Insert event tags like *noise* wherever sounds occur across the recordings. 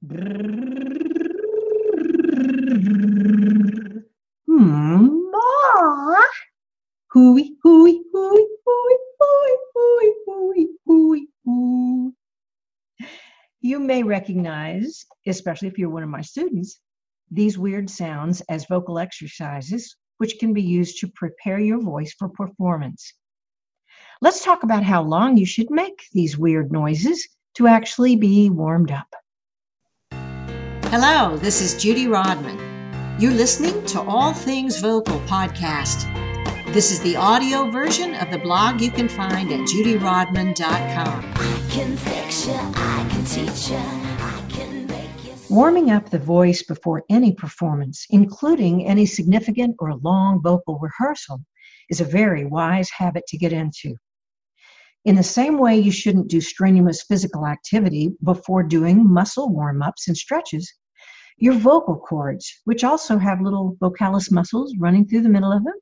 Hmm. Hooey, hooey, hooey, hooey, hooey, hooey, hooey, hooey, hoo. You may recognize, especially if you're one of my students, these weird sounds as vocal exercises, which can be used to prepare your voice for performance. Let's talk about how long you should make these weird noises to actually be warmed up. Hello, this is Judy Rodman. You're listening to All Things Vocal podcast. This is the audio version of the blog you can find at judyrodman.com. I can fix you, I can teach you, I can make you. Warming up the voice before any performance, including any significant or long vocal rehearsal, is a very wise habit to get into. In the same way, you shouldn't do strenuous physical activity before doing muscle warm ups and stretches. Your vocal cords, which also have little vocalis muscles running through the middle of them,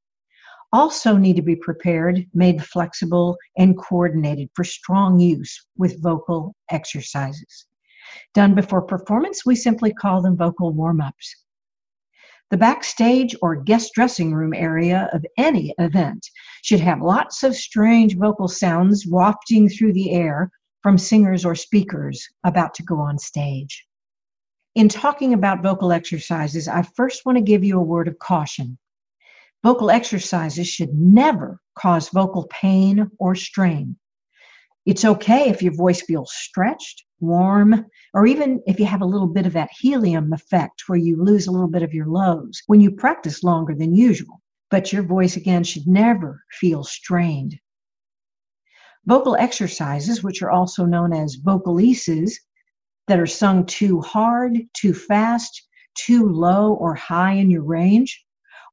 also need to be prepared, made flexible, and coordinated for strong use with vocal exercises. Done before performance, we simply call them vocal warm ups. The backstage or guest dressing room area of any event should have lots of strange vocal sounds wafting through the air from singers or speakers about to go on stage. In talking about vocal exercises, I first want to give you a word of caution. Vocal exercises should never cause vocal pain or strain. It's okay if your voice feels stretched, warm, or even if you have a little bit of that helium effect where you lose a little bit of your lows when you practice longer than usual. But your voice again should never feel strained. Vocal exercises, which are also known as vocalises, that are sung too hard, too fast, too low or high in your range,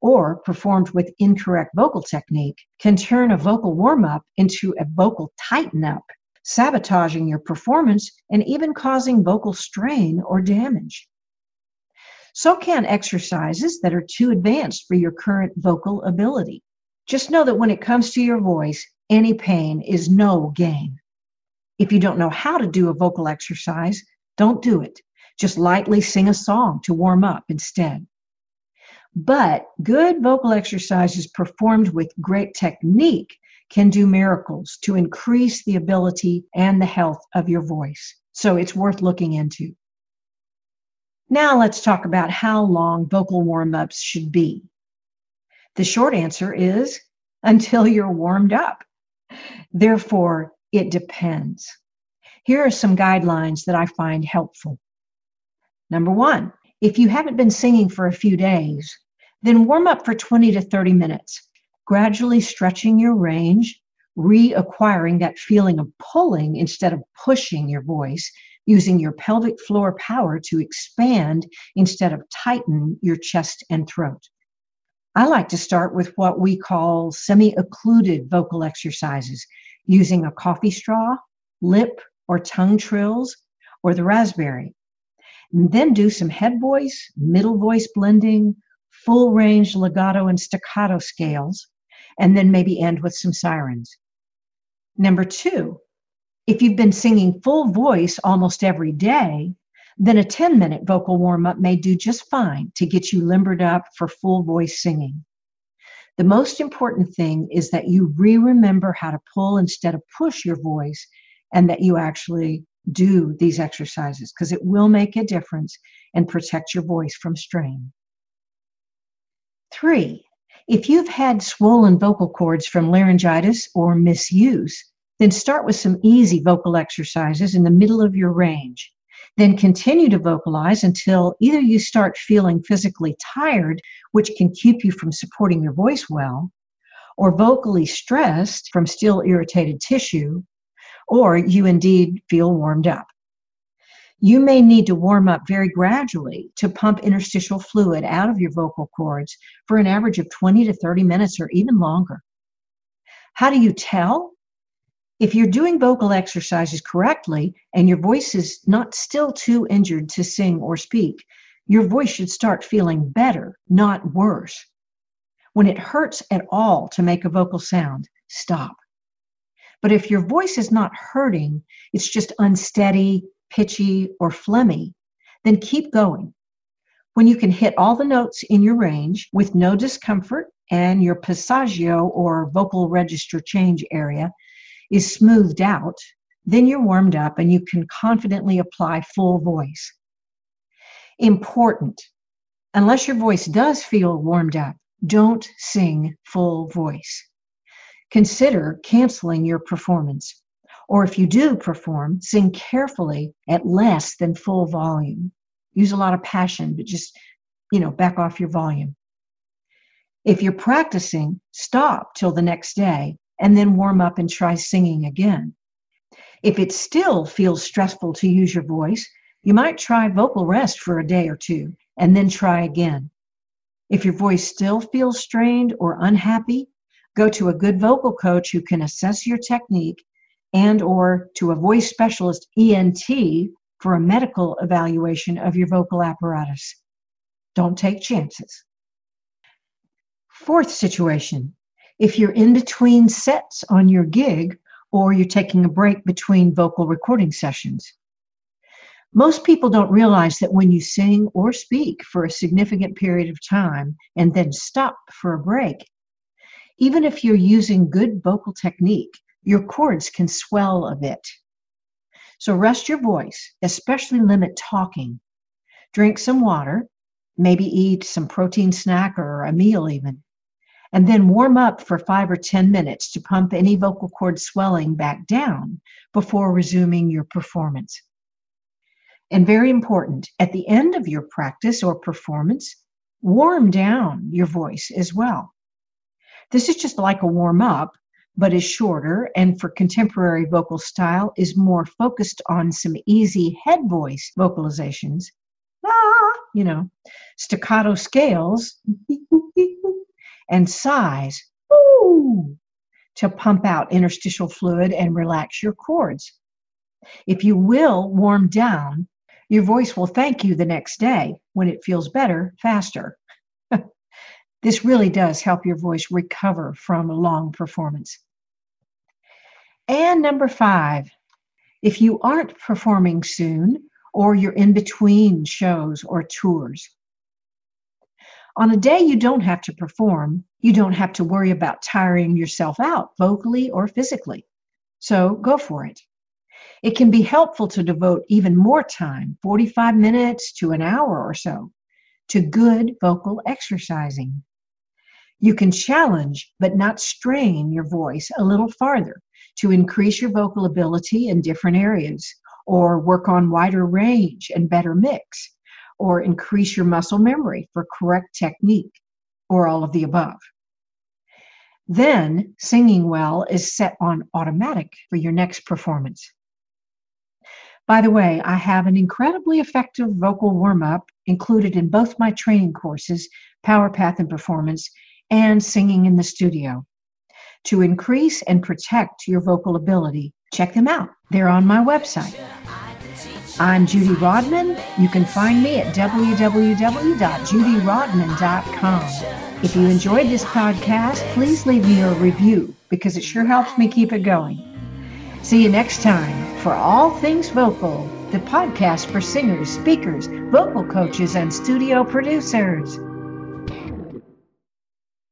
or performed with incorrect vocal technique, can turn a vocal warm up into a vocal tighten up, sabotaging your performance and even causing vocal strain or damage. So can exercises that are too advanced for your current vocal ability. Just know that when it comes to your voice, any pain is no gain. If you don't know how to do a vocal exercise, don't do it. Just lightly sing a song to warm up instead. But good vocal exercises performed with great technique can do miracles to increase the ability and the health of your voice. So it's worth looking into. Now let's talk about how long vocal warm ups should be. The short answer is until you're warmed up. Therefore, it depends. Here are some guidelines that I find helpful. Number one, if you haven't been singing for a few days, then warm up for 20 to 30 minutes, gradually stretching your range, reacquiring that feeling of pulling instead of pushing your voice, using your pelvic floor power to expand instead of tighten your chest and throat. I like to start with what we call semi occluded vocal exercises using a coffee straw, lip, or tongue trills or the raspberry. And then do some head voice, middle voice blending, full range legato and staccato scales, and then maybe end with some sirens. Number two, if you've been singing full voice almost every day, then a 10 minute vocal warm up may do just fine to get you limbered up for full voice singing. The most important thing is that you re remember how to pull instead of push your voice and that you actually do these exercises because it will make a difference and protect your voice from strain. Three, if you've had swollen vocal cords from laryngitis or misuse, then start with some easy vocal exercises in the middle of your range. Then continue to vocalize until either you start feeling physically tired, which can keep you from supporting your voice well, or vocally stressed from still irritated tissue, or you indeed feel warmed up. You may need to warm up very gradually to pump interstitial fluid out of your vocal cords for an average of 20 to 30 minutes or even longer. How do you tell? If you're doing vocal exercises correctly and your voice is not still too injured to sing or speak, your voice should start feeling better, not worse. When it hurts at all to make a vocal sound, stop. But if your voice is not hurting, it's just unsteady, pitchy, or phlegmy, then keep going. When you can hit all the notes in your range with no discomfort and your passaggio or vocal register change area is smoothed out, then you're warmed up and you can confidently apply full voice. Important. Unless your voice does feel warmed up, don't sing full voice. Consider canceling your performance. Or if you do perform, sing carefully at less than full volume. Use a lot of passion, but just, you know, back off your volume. If you're practicing, stop till the next day and then warm up and try singing again. If it still feels stressful to use your voice, you might try vocal rest for a day or two and then try again. If your voice still feels strained or unhappy, go to a good vocal coach who can assess your technique and or to a voice specialist ENT for a medical evaluation of your vocal apparatus. Don't take chances. Fourth situation, if you're in between sets on your gig or you're taking a break between vocal recording sessions. Most people don't realize that when you sing or speak for a significant period of time and then stop for a break, even if you're using good vocal technique, your cords can swell a bit. So rest your voice, especially limit talking. Drink some water, maybe eat some protein snack or a meal even. And then warm up for five or 10 minutes to pump any vocal cord swelling back down before resuming your performance. And very important, at the end of your practice or performance, warm down your voice as well. This is just like a warm up, but is shorter and for contemporary vocal style is more focused on some easy head voice vocalizations. Ah, you know, staccato scales *laughs* and sighs to pump out interstitial fluid and relax your cords. If you will warm down, your voice will thank you the next day when it feels better faster. *laughs* this really does help your voice recover from a long performance. And number five, if you aren't performing soon or you're in between shows or tours, on a day you don't have to perform, you don't have to worry about tiring yourself out vocally or physically. So go for it. It can be helpful to devote even more time, 45 minutes to an hour or so, to good vocal exercising. You can challenge but not strain your voice a little farther to increase your vocal ability in different areas, or work on wider range and better mix, or increase your muscle memory for correct technique, or all of the above. Then, singing well is set on automatic for your next performance. By the way, I have an incredibly effective vocal warm up included in both my training courses, Power Path and Performance, and Singing in the Studio. To increase and protect your vocal ability, check them out. They're on my website. I'm Judy Rodman. You can find me at www.judyrodman.com. If you enjoyed this podcast, please leave me a review because it sure helps me keep it going. See you next time for All Things Vocal, the podcast for singers, speakers, vocal coaches, and studio producers.